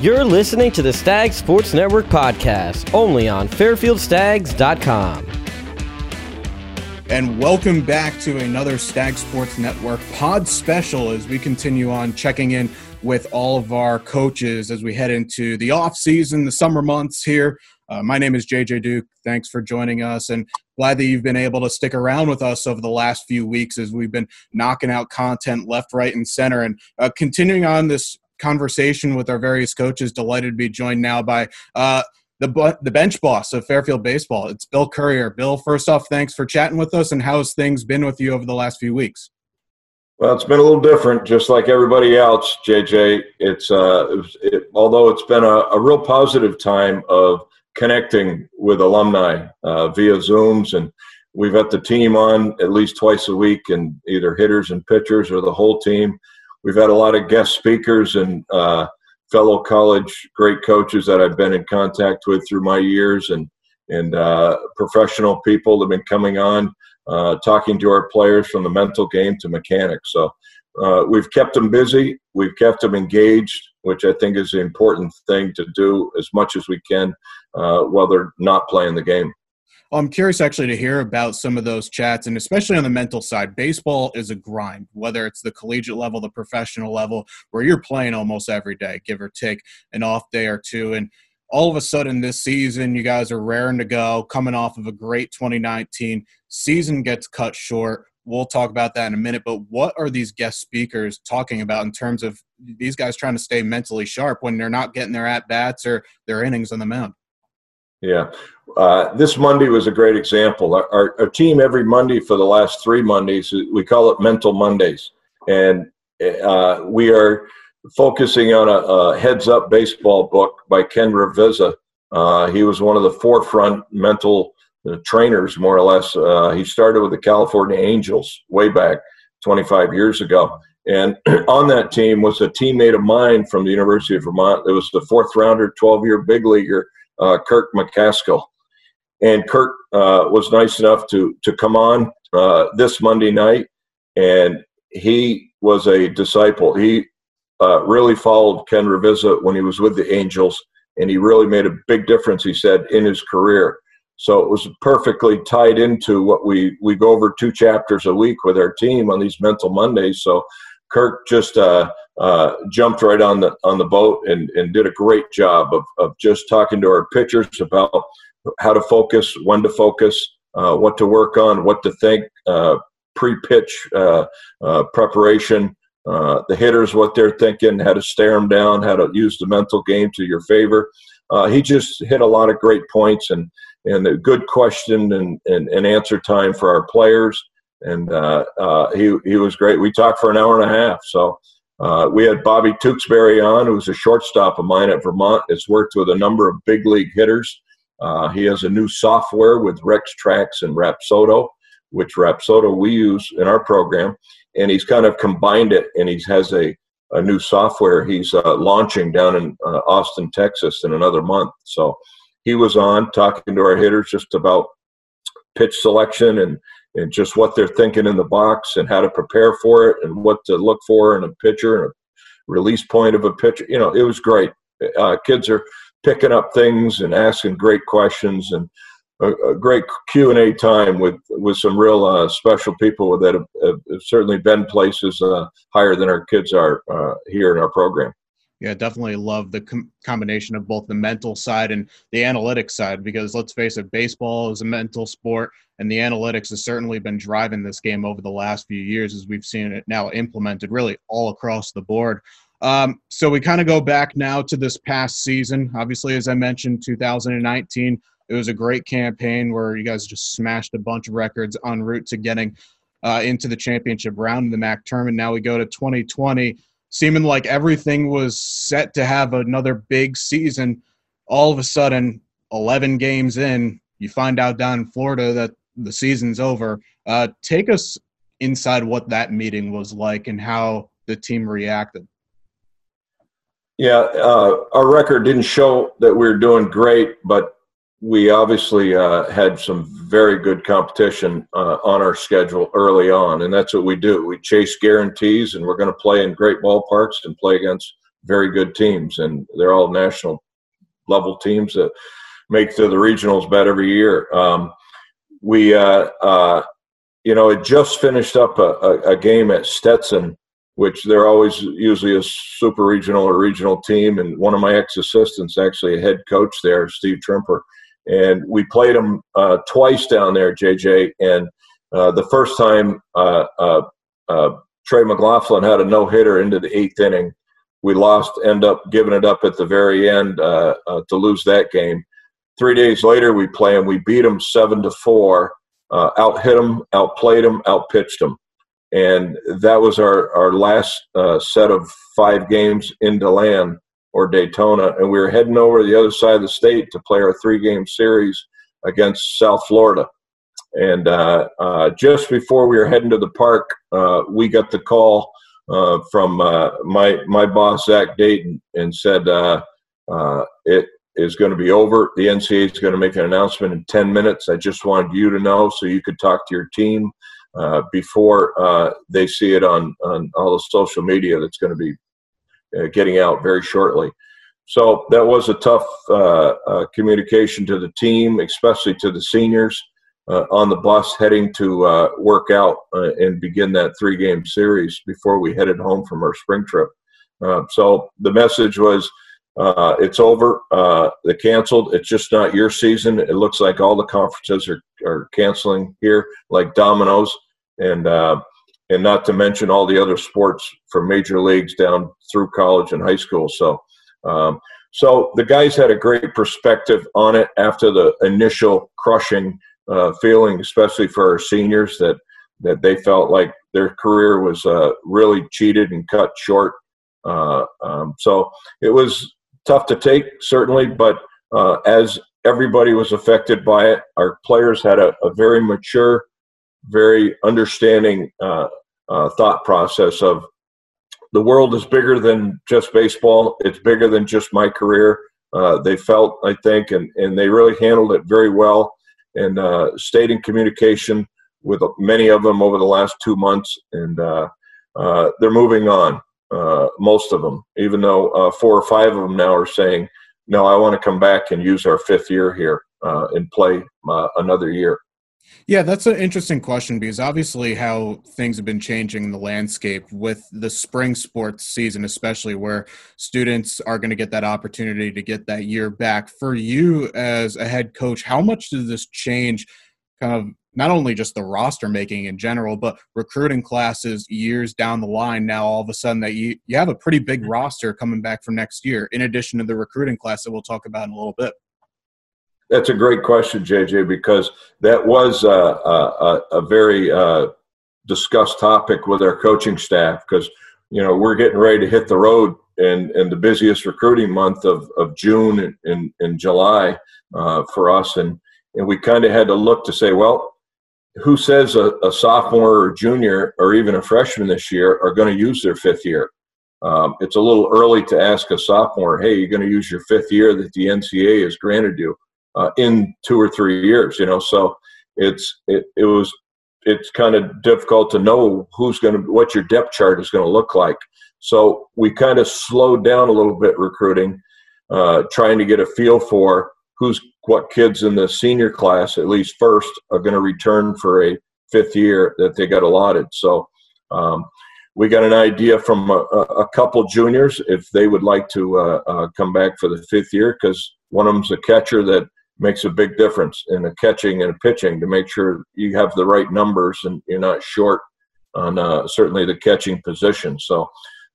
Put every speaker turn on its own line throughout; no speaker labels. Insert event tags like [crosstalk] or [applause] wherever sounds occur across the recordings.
You're listening to the Stag Sports Network podcast, only on FairfieldStags.com.
And welcome back to another Stag Sports Network pod special as we continue on checking in with all of our coaches as we head into the off season, the summer months here. Uh, my name is JJ Duke. Thanks for joining us, and glad that you've been able to stick around with us over the last few weeks as we've been knocking out content left, right, and center, and uh, continuing on this conversation with our various coaches. Delighted to be joined now by uh, the the bench boss of Fairfield baseball. It's Bill Currier. Bill, first off, thanks for chatting with us. And how's things been with you over the last few weeks?
Well, it's been a little different, just like everybody else. JJ, it's uh, it, although it's been a, a, real positive time of connecting with alumni uh, via Zooms, and we've got the team on at least twice a week, and either hitters and pitchers or the whole team we've had a lot of guest speakers and uh, fellow college great coaches that I've been in contact with through my years and and uh, professional people that have been coming on uh, talking to our players from the mental game to mechanics. So uh, we've kept them busy, we've kept them engaged, which I think is the important thing to do as much as we can uh, while they're not playing the game.
I'm curious actually to hear about some of those chats, and especially on the mental side. Baseball is a grind, whether it's the collegiate level, the professional level, where you're playing almost every day, give or take an off day or two. And all of a sudden, this season, you guys are raring to go, coming off of a great 2019. Season gets cut short. We'll talk about that in a minute. But what are these guest speakers talking about in terms of these guys trying to stay mentally sharp when they're not getting their at bats or their innings on the mound?
Yeah. Uh, this Monday was a great example. Our, our, our, team every Monday for the last three Mondays, we call it Mental Mondays. And uh, we are focusing on a, a, heads up baseball book by Ken Ravizza. Uh, he was one of the forefront mental uh, trainers, more or less. Uh, he started with the California Angels way back 25 years ago. And [clears throat] on that team was a teammate of mine from the University of Vermont. It was the fourth rounder, 12 year big leaguer uh, Kirk McCaskill. And Kirk uh, was nice enough to to come on uh, this Monday night, and he was a disciple. He uh, really followed Ken Ravizza when he was with the Angels, and he really made a big difference. He said in his career. So it was perfectly tied into what we we go over two chapters a week with our team on these mental Mondays. So Kirk just uh, uh, jumped right on the on the boat and, and did a great job of, of just talking to our pitchers about how to focus, when to focus, uh, what to work on, what to think, uh, pre-pitch uh, uh, preparation, the hitters what they're thinking, how to stare them down, how to use the mental game to your favor. he just hit a lot of great points and and a good question and, and, and answer time for our players and he he was great. We talked for an hour and a half. So uh, we had Bobby Tewksbury on, who's a shortstop of mine at Vermont. Has worked with a number of big league hitters. Uh, he has a new software with Rex Tracks and Rapsodo, which Rapsodo we use in our program, and he's kind of combined it, and he has a a new software he's uh, launching down in uh, Austin, Texas, in another month. So he was on talking to our hitters just about pitch selection and and just what they're thinking in the box and how to prepare for it and what to look for in a pitcher and a release point of a pitcher. You know, it was great. Uh, kids are picking up things and asking great questions and a, a great Q and A time with with some real uh, special people that have, have, certainly been places uh, higher than our kids are uh, here in our program
yeah, definitely love the com- combination of both the mental side and the analytics side because let's face it, baseball is a mental sport, and the analytics has certainly been driving this game over the last few years as we've seen it now implemented really all across the board. Um, so we kind of go back now to this past season. Obviously, as I mentioned, 2019, it was a great campaign where you guys just smashed a bunch of records en route to getting uh, into the championship round in the MAC tournament. Now we go to 2020 seeming like everything was set to have another big season. All of a sudden, 11 games in, you find out down in Florida that the season's over. Uh, take us inside what that meeting was like and how the team reacted.
Yeah, uh, our record didn't show that we were doing great, but we obviously uh, had some very good competition uh, on our schedule early on, and that's what we do. We chase guarantees, and we're going to play in great ballparks and play against very good teams, and they're all national level teams that make the regionals bet every year. Um, we, uh, uh, you know, it just finished up a, a, a, game at Stetson, which they're always usually a super regional or regional team. And one of my ex assistants, actually a head coach there, Steve Trimper, and we played them uh, twice down there, JJ. And uh, the first time, uh, uh, uh, Trey McLaughlin had a no hitter into the eighth inning. We lost, end up giving it up at the very end to lose that game. Three days later, we play them. We beat them seven to four. out hit them, outplayed them, outpitched them and that was our our last uh, set of five games in DeLand or Daytona, and we were heading over the other side of the state to play our three game series against South Florida. And uh, uh, just before we were heading to the park, uh, we got the call uh, from uh, my my boss Zach Dayton and said it is going to be over. The NCAA is going to make an announcement in 10 minutes. I just wanted you to know so you could talk to your team uh, before uh, they see it on, on all the social media that's going to be uh, getting out very shortly. So that was a tough uh, uh, communication to the team, especially to the seniors on the bus heading to work out and begin that three game series before we headed home from our spring trip. so the message was uh, it's over. Uh, canceled. It's just not your season. It looks like all the conferences are, are canceling here, like dominoes, and uh, and not to mention all the other sports from major leagues down through college and high school. So, um, so the guys had a great perspective on it after the initial crushing uh, feeling, especially for our seniors that that they felt like their career was uh, really cheated and cut short. Uh, um, so it was tough to take, certainly, but uh, as everybody was affected by it, our players had a, a very mature, very understanding uh, uh, thought process of the world is bigger than just baseball. It's bigger than just my career. Uh, they felt, I think, and, and they really handled it very well and uh, stayed in communication with many of them over the last two months. And uh, they're moving on uh, most of them, even though uh, four or five of them now are saying, no, I want to come back and use our fifth year here uh, and play uh, another year.
Yeah, that's an interesting question because obviously how things have been changing in the landscape with the spring sports season, especially where students are going to get that opportunity to get that year back. For you as a head coach, how much does this change kind of not only just the roster making in general, but recruiting classes years down the line. Now, all of a sudden, that you, you have a pretty big mm-hmm. roster coming back from next year, in addition to the recruiting class that we'll talk about in a little bit.
That's a great question, JJ, because that was a, a, a very uh, discussed topic with our coaching staff. Because you know we're getting ready to hit the road in, in the busiest recruiting month of, of June and in, in July uh, for us, and and we kind of had to look to say, well, who says a, a, sophomore or junior or even a freshman this year are going to use their fifth year? Um, it's a little early to ask a sophomore, hey, you're going to use your fifth year that the NCAA has granted you uh, in two or three years, you know. So it's it, it was it's kind of difficult to know who's going to what your depth chart is going to look like. So we kind of slowed down a little bit recruiting, uh, trying to get a feel for who's what kids in the senior class, at least first, are going to return for a fifth year that they got allotted. So um, we got an idea from a, a, couple juniors if they would like to uh, uh, come back for the fifth year because one of them's a catcher that makes a big difference in the catching and pitching to make sure you have the right numbers and you're not short on uh, certainly the catching position. So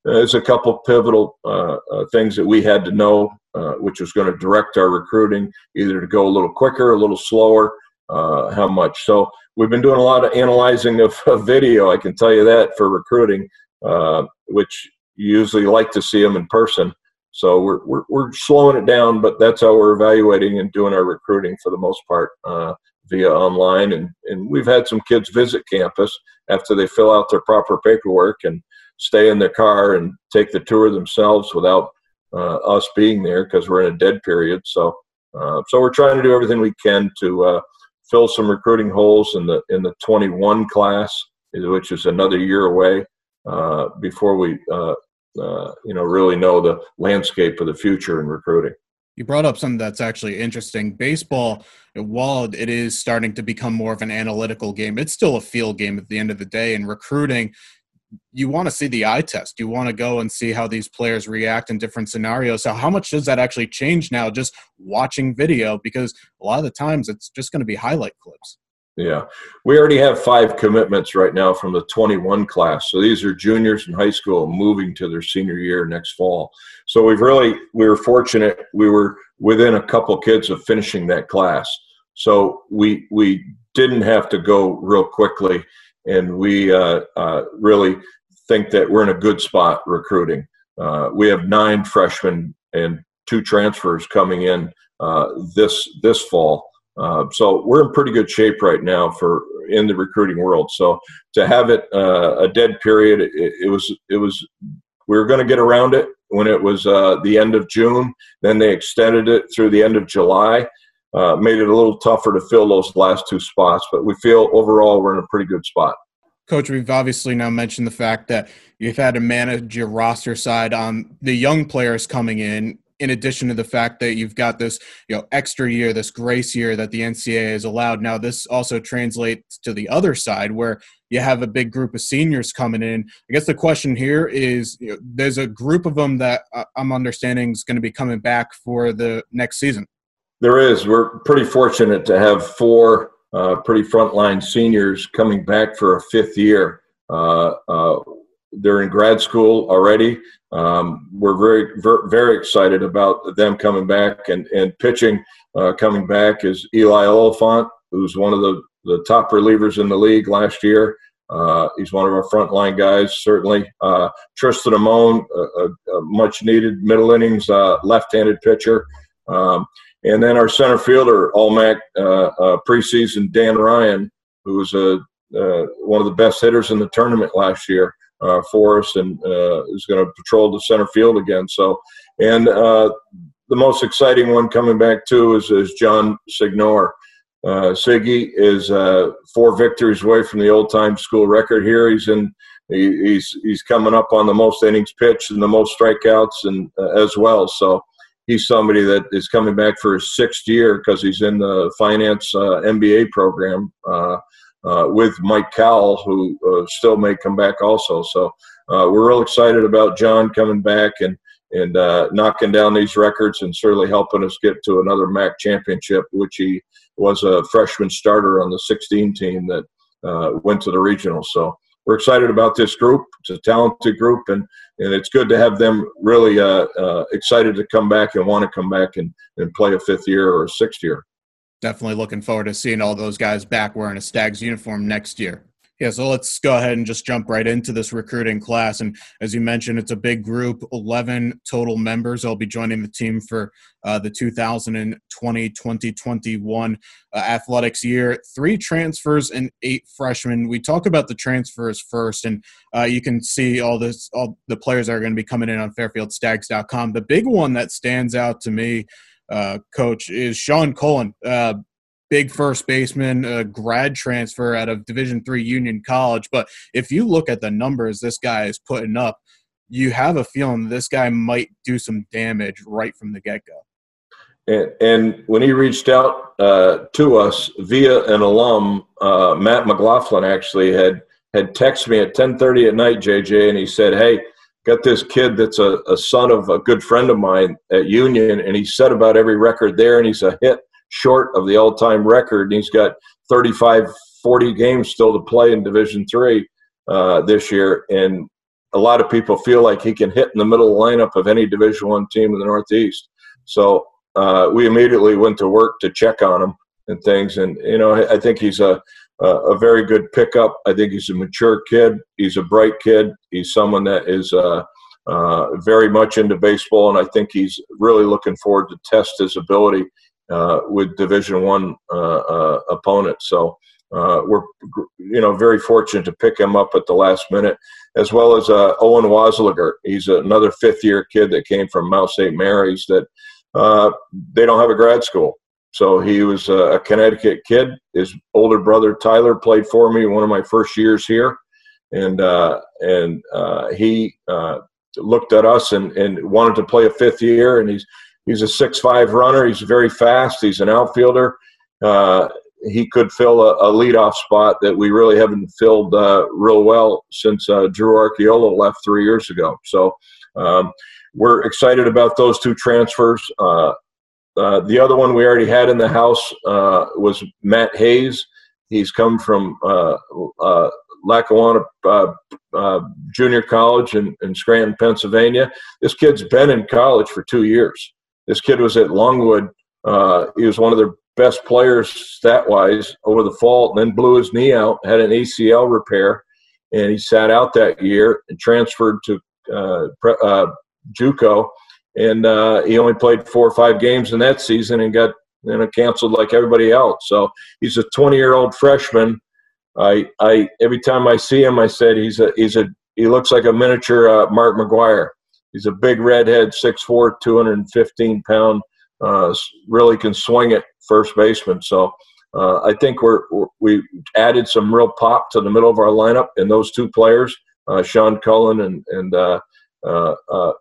there's a couple pivotal uh, uh, things that we had to know, uh, which was going to direct our recruiting, either to go a little quicker, a little slower, uh, how much. So we've been doing a lot of analyzing of, of video. I can tell you that for recruiting, uh, which you usually like to see them in person. So we're, we're, we're slowing it down, but that's how we're evaluating and doing our recruiting for the most part uh, via online. And, and we've had some kids visit campus after they fill out their proper paperwork and stay in their car and take the tour themselves without uh, us being there because we're in a dead period. So, uh, so we're trying to do everything we can to uh, fill some recruiting holes in the in the 21 class, which is another year away uh, before we uh, Uh, you know really know the landscape of the future in recruiting.
You brought up something that's actually interesting. Baseball, while it is starting to become more of an analytical game, it's still a field game at the end of the day. And recruiting, you want to see the eye test. You want to go and see how these players react in different scenarios. So, how much does that actually change now just watching video? Because a lot of the times it's just going to be highlight clips.
Yeah, we already have five commitments right now from the 21 class. So these are juniors in high school moving to their senior year next fall. So we've really we were fortunate. We were within a couple kids of finishing that class. So we we didn't have to go real quickly, and we uh, uh, really think that we're in a good spot recruiting. Uh, we have nine freshmen and two transfers coming in uh, this this fall. Uh, so we're in pretty good shape right now for in the recruiting world. So to have it uh, a dead period, it, it, was it was we were going to get around it when it was uh, the end of June. Then they extended it through the end of July. Uh, made it a little tougher to fill those last two spots, but we feel overall we're in a pretty good spot.
Coach, we've obviously now mentioned the fact that you've had to manage your roster side on the young players coming in in addition to the fact that you've got this you know extra year this grace year that the ncaa has allowed. Now this also translates to the other side where you have a big group of seniors coming in. I guess the question here is you know, there's a group of them that uh, i'm understanding is going to be coming back for the next season.
There is. We're pretty fortunate to have four uh, pretty frontline seniors coming back for a fifth year uh, uh, they're in grad school already. Um, we're very, very, excited about them coming back and, and pitching. Uh, coming back is Eli Oliphant, who's one of the, the top relievers in the league last year. Uh, he's one of our frontline guys, certainly. Uh, Tristan Amon, a, a, much needed middle innings uh, left handed pitcher. Um, and then our center fielder, All MAC uh, uh, preseason, Dan Ryan, who was a, one of the best hitters in the tournament last year uh, for us and uh, is going to patrol the center field again. So, and uh, the most exciting one coming back too is, is John Signor. Uh, Siggy is uh, four victories away from the old time school record here. He's in. He, he's he's coming up on the most innings pitched and the most strikeouts and uh, as well. So he's somebody that is coming back for his sixth year because he's in the finance uh, MBA program. Uh, with Mike Cowell, who uh, still may come back also. So uh, we're real excited about John coming back and and uh, knocking down these records and certainly helping us get to another MAC championship, which he was a freshman starter on the 16 team that uh, went to the regional. So we're excited about this group. It's a talented group, and, and it's good to have them really uh, excited to come back and want to come back and, and play a fifth year or a sixth year
definitely looking forward to seeing all those guys back wearing a Stags uniform next year. Yeah, so let's go ahead and just jump right into this recruiting class. And as you mentioned, it's a big group 11 total members. They'll be joining the team for uh, the 2020 2021 uh, athletics year. Three transfers and eight freshmen. We talk about the transfers first, and uh, you can see all this, all the players are going to be coming in on fairfieldstags.com. The big one that stands out to me uh, coach is Sean Cullen, uh, big first baseman, grad transfer out of Division Three Union College. But if you look at the numbers this guy is putting up, you have a feeling this guy might do some damage right from the get go.
And, and, when he reached out uh, to us via an alum, uh, Matt McLaughlin actually had had texted me at 10:30 at night, JJ, and he said, "Hey, got this kid that's a, a son of a good friend of mine at Union, and he set about every record there, and he's a hit short of the all-time record. And he's got 35, 40 games still to play in Division Three uh, this year, and a lot of people feel like he can hit in the middle lineup of any Division One team in the Northeast. So uh, we immediately went to work to check on him and things, and you know I think he's a a very good pickup. I think he's a mature kid. He's a bright kid. He's someone that is uh, uh, very much into baseball, and I think he's really looking forward to test his ability uh, with Division One uh, uh, opponents. So uh, we're you know very fortunate to pick him up at the last minute, as well as Owen Wasliger. He's another fifth year kid that came from Mount St. Mary's that they don't have a grad school. So he was a Connecticut kid. His older brother Tyler played for me one of my first years here, and uh, and uh, he uh, looked at us and, and wanted to play a fifth year. And he's he's a six five runner. He's very fast. He's an outfielder. Uh, he could fill a, a leadoff spot that we really haven't filled uh, real well since uh, Drew Archeolo left three years ago. So um, we're excited about those two transfers. Uh, uh, the other one we already had in the house uh, was Matt Hayes. He's come from uh, uh, Lackawanna uh, Junior College in, in Scranton, Pennsylvania. This kid's been in college for two years. This kid was at Longwood. he was one of their best players stat wise over the fall, and then blew his knee out, had an ACL repair, and he sat out that year and transferred to uh, JUCO and uh, he only played four or five games in that season and got you know canceled like everybody else. So he's a 20 year old freshman. I I every time I see him, I said he's a he's a he looks like a miniature uh, Mark McGwire. He's a big redhead, 6'4", 215 pound. Uh, really can swing it, first baseman. So uh, I think we're, we're, added some real pop to the middle of our lineup in those two players, uh, Sean Cullen and and uh,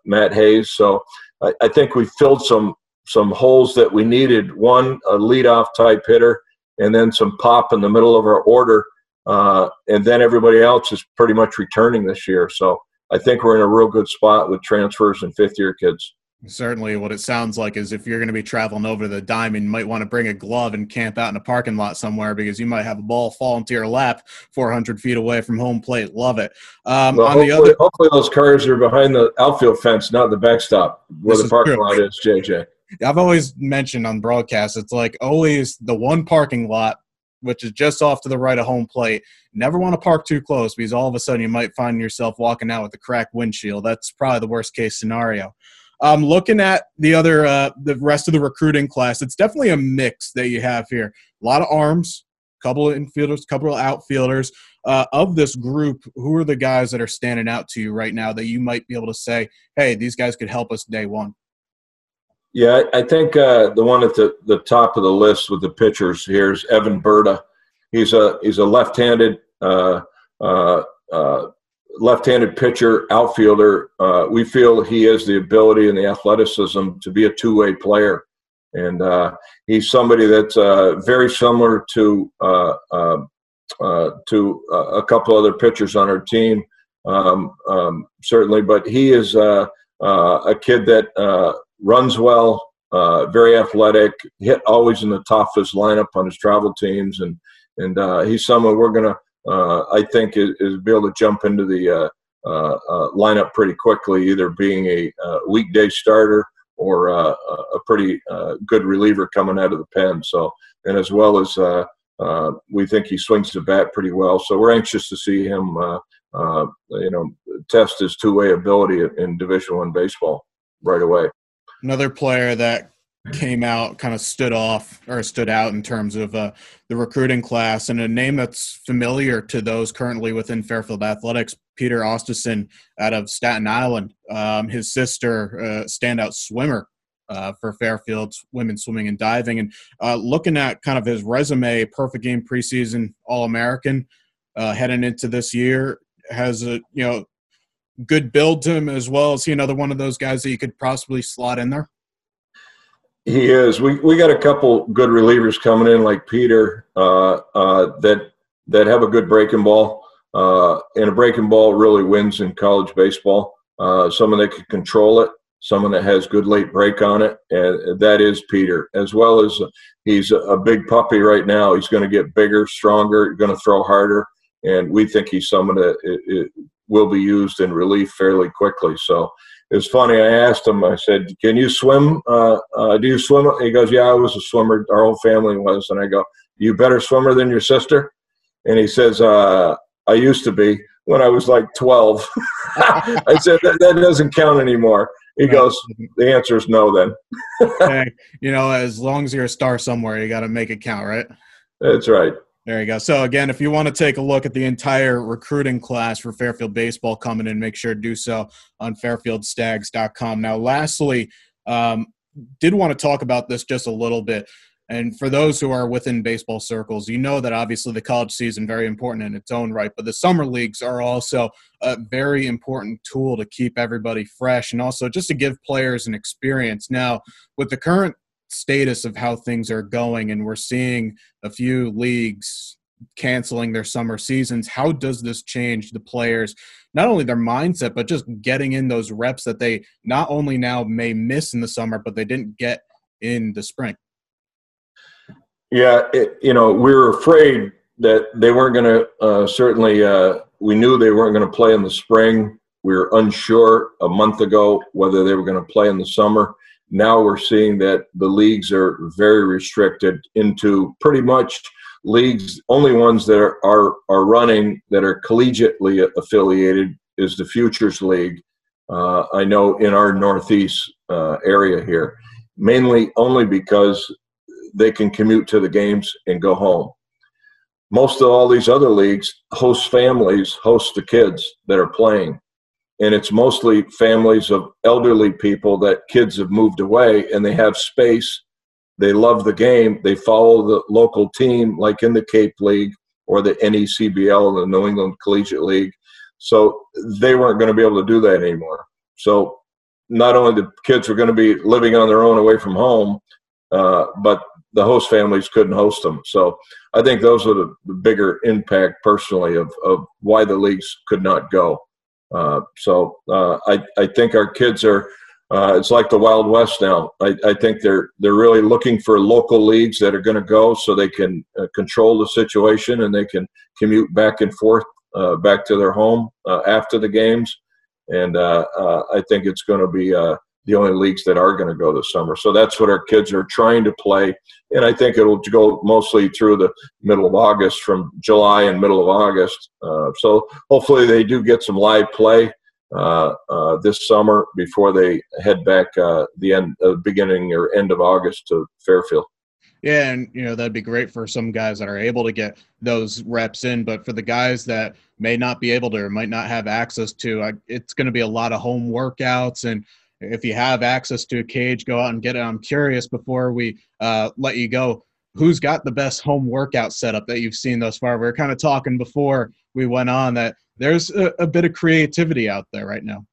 Matt Hayes. So I, I, think we filled some some holes that we needed. One, a leadoff type hitter, and then some pop in the middle of our order. Uh, and then everybody else is pretty much returning this year. So I think we're in a real good spot with transfers and fifth year kids.
Certainly, what it sounds like is if you're going to be traveling over the diamond, you might want to bring a glove and camp out in a parking lot somewhere because you might have a ball fall into your lap 400 feet away from home plate. Love it.
Um, well, on the other, hopefully those cars are behind the outfield fence, not the backstop where the parking true. lot is. JJ.
I've always mentioned on broadcast, it's like always the one parking lot which is just off to the right of home plate. Never want to park too close because all of a sudden you might find yourself walking out with a cracked windshield. That's probably the worst case scenario. Um, looking at the other, uh, the rest of the recruiting class, it's definitely a mix that you have here. A lot of arms, a couple of infielders, couple of outfielders. Uh, of this group, who are the guys that are standing out to you right now that you might be able to say, "Hey, these guys could help us day one"?
Yeah, I think uh, the one at the, the top of the list with the pitchers here is Evan Berta. He's a he's a left-handed uh, uh, uh left-handed pitcher, outfielder. Uh, we feel he has the ability and the athleticism to be a two-way player, and uh, he's somebody that's uh, very similar to uh, um, uh, to a couple other pitchers on our team, um, um, certainly. But he is uh, a kid that runs well, very athletic, hit always in the his lineup on his travel teams, and and he's someone we're going to uh, I think is, is, be able to jump into the uh, uh, uh lineup pretty quickly, either being a uh, weekday starter or uh, a pretty good reliever coming out of the pen. So, and as well as we think he swings the bat pretty well. So we're anxious to see him, you know, test his two-way ability in Division One baseball right away.
Another player that came out, kind of stood off or stood out in terms of uh, the recruiting class, and a name that's familiar to those currently within Fairfield Athletics, Peter Osterson out of Staten Island. Um, his sister, uh, standout swimmer uh, for Fairfield's women's swimming and diving, and uh, looking at kind of his resume, perfect game preseason All American, uh, heading into this year, has a you know good build to him as well. Is he another one of those guys that you could possibly slot in there?
He is. We we got a couple good relievers coming in, like Peter, uh, uh, that that have a good breaking ball. Uh, and a breaking ball really wins in college baseball. Uh, someone that can control it, someone that has good late break on it, and that is Peter. As well as he's a big puppy right now. He's going to get bigger, stronger, going to throw harder, and we think he's someone that it, it will be used in relief fairly quickly. So it was funny. I asked him. I said, "Can you swim? Uh, uh, do you swim?" He goes, "Yeah, I was a swimmer. Our whole family was." And I go, "You better swimmer than your sister?" And he says, uh, "I used to be when I was like 12." [laughs] I said, that, "That doesn't count anymore." He goes, "The answer is no." Then,
hey, you know, as long as you're a star somewhere, you got to make it count, right?
That's right.
There you go. So again, if you want to take a look at the entire recruiting class for Fairfield baseball coming in, make sure to do so on fairfieldstags.com. Now, lastly, um, did want to talk about this just a little bit, And for those who are within baseball circles, you know that obviously the college season very important in its own right, but the summer leagues are also a very important tool to keep everybody fresh and also just to give players an experience. Now, with the current status of how things are going and we're seeing a few leagues canceling their summer seasons, how does this change the players not only their mindset but just getting in those reps that they not only now may miss in the summer but they didn't get in the spring?
Yeah, it, you know, we were afraid that they weren't going to uh, certainly. Uh, we knew they weren't going to play in the spring. We were unsure a month ago whether they were going to play in the summer. Now we're seeing that the leagues are very restricted into pretty much leagues. Only ones that are are, are running that are collegiately affiliated is the Futures League. Uh, I know in our Northeast uh, area here, mainly only because they can commute to the games and go home. Most of all these other leagues host families, host the kids that are playing. And it's mostly families of elderly people that kids have moved away and they have space. They love the game. They follow the local team, like in the Cape League or the NECBL, the New England Collegiate League. So they weren't going to be able to do that anymore. So not only the kids were going to be living on their own away from home, uh, but the host families couldn't host them. So I think those are the, bigger impact personally of, of why the leagues could not go. Uh, so uh, I, I think our kids are uh, it's like the Wild West now. I, I think they're they're really looking for local leagues that are going to go so they can uh, control the situation and they can commute back and forth uh, back to their home uh, after the games. And I think it's going to be the only leagues that are going to go this summer. So that's what our kids are trying to play. And I think it'll go mostly through the middle of August, from July and middle of August. Uh, so hopefully they do get some live play uh, uh, this summer before they head back uh, the end, uh, beginning or end of August to Fairfield.
Yeah, and you know that'd be great for some guys that are able to get those reps in, but for the guys that may not be able to or might not have access to, it's going to be a lot of home workouts and if you have access to a cage, go out and get it. I'm curious before we uh, let you go, who's got the best home workout setup that you've seen thus far? We were kind of talking before we went on that there's a, a bit of creativity out there right now.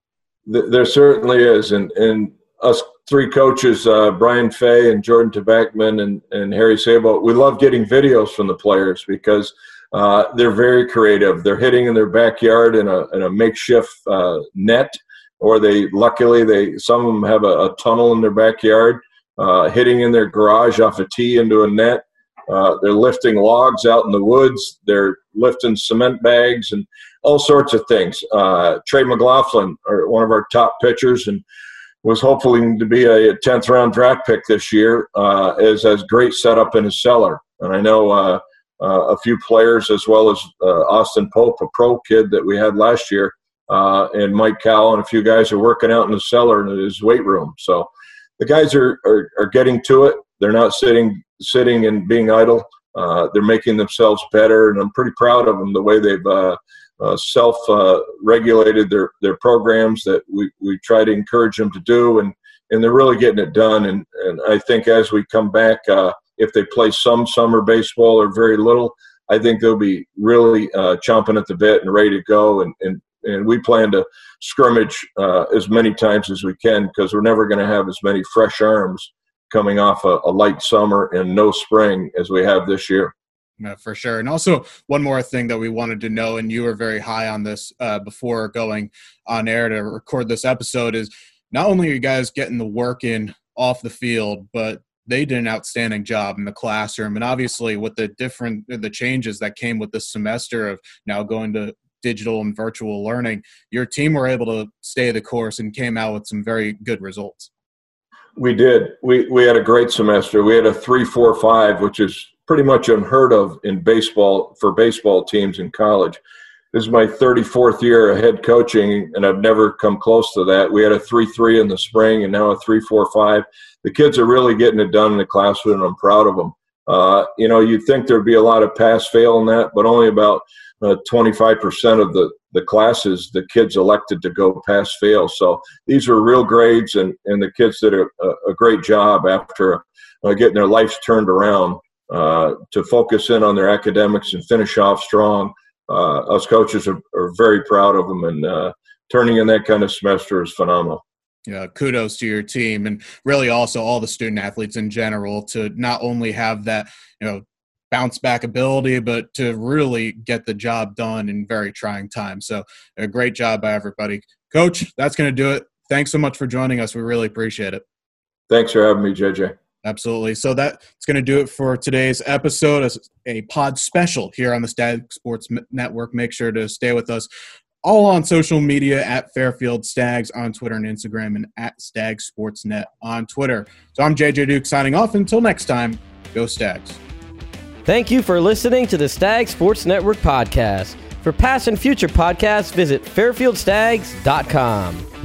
There certainly is, and and us three coaches, uh, Brian Fay and Jordan Tabakman and, and Harry Sabo, we love getting videos from the players because uh, they're very creative. They're hitting in their backyard in a, in a makeshift uh, net or they luckily they some of them have a, a tunnel in their backyard, uh, hitting in their garage off a tee into a net. Uh, they're lifting logs out in the woods. They're lifting cement bags and all sorts of things. Uh, Trey McLaughlin, or one of our top pitchers, and was hoping to be a 10th round draft pick this year, uh, is has great setup in his cellar. And I know uh, uh, a few players as well as uh, Austin Pope, a pro kid that we had last year, uh, and Mike Cal and a few guys are working out in the cellar in his weight room. So the guys are, are, are getting to it. They're not sitting sitting and being idle. Uh, they're making themselves better, and I'm pretty proud of them the way they've uh, uh self uh, regulated their their programs that we, we try to encourage them to do, and and they're really getting it done. And and I think as we come back, uh, if they play some summer baseball or very little, I think they'll be really chomping at the bit and ready to go and, and and we plan to scrimmage uh, as many times as we can because we're never going to have as many fresh arms coming off a, a, light summer and no spring as we have this year.
Yeah, for sure. And also, one more thing that we wanted to know, and you were very high on this uh, before going on air to record this episode, is not only are you guys getting the work in off the field, but they did an outstanding job in the classroom and obviously with the different the changes that came with this semester of now going to digital and virtual learning, your team were able to stay the course and came out with some very good results.
We did. We we had a great semester. We had a three, four, five, which is pretty much unheard of in baseball for baseball teams in college. This is my 34th year of head coaching, and I've never come close to that. We had a 3 3 in the spring and now a 3 4 5. The kids are really getting it done in the classroom, and I'm proud of them. Uh, you know, you'd think there'd be a lot of pass fail in that, but only about uh, 25% of the, the classes the kids elected to go pass fail. So these are real grades, and, and the kids did a, a great job after uh, getting their lives turned around uh, to focus in on their academics and finish off strong. Uh, us coaches are, are, very proud of them, and uh, turning in that kind of semester is phenomenal.
Yeah, kudos to your team and really also all the student athletes in general to not only have that, you know, bounce back ability, but to really get the job done in very trying times. So, a great job by everybody. Coach, that's going to do it. Thanks so much for joining us. We really appreciate it.
Thanks for having me, JJ.
Absolutely. So that's going to do it for today's episode, as a pod special here on the Stag Sports Network. Make sure to stay with us all on social media at Fairfield Stags on Twitter and Instagram, and at Stag Sportsnet on Twitter. So I'm JJ Duke signing off. Until next time, go Stags.
Thank you for listening to the Stag Sports Network podcast. For past and future podcasts, visit fairfieldstags.com.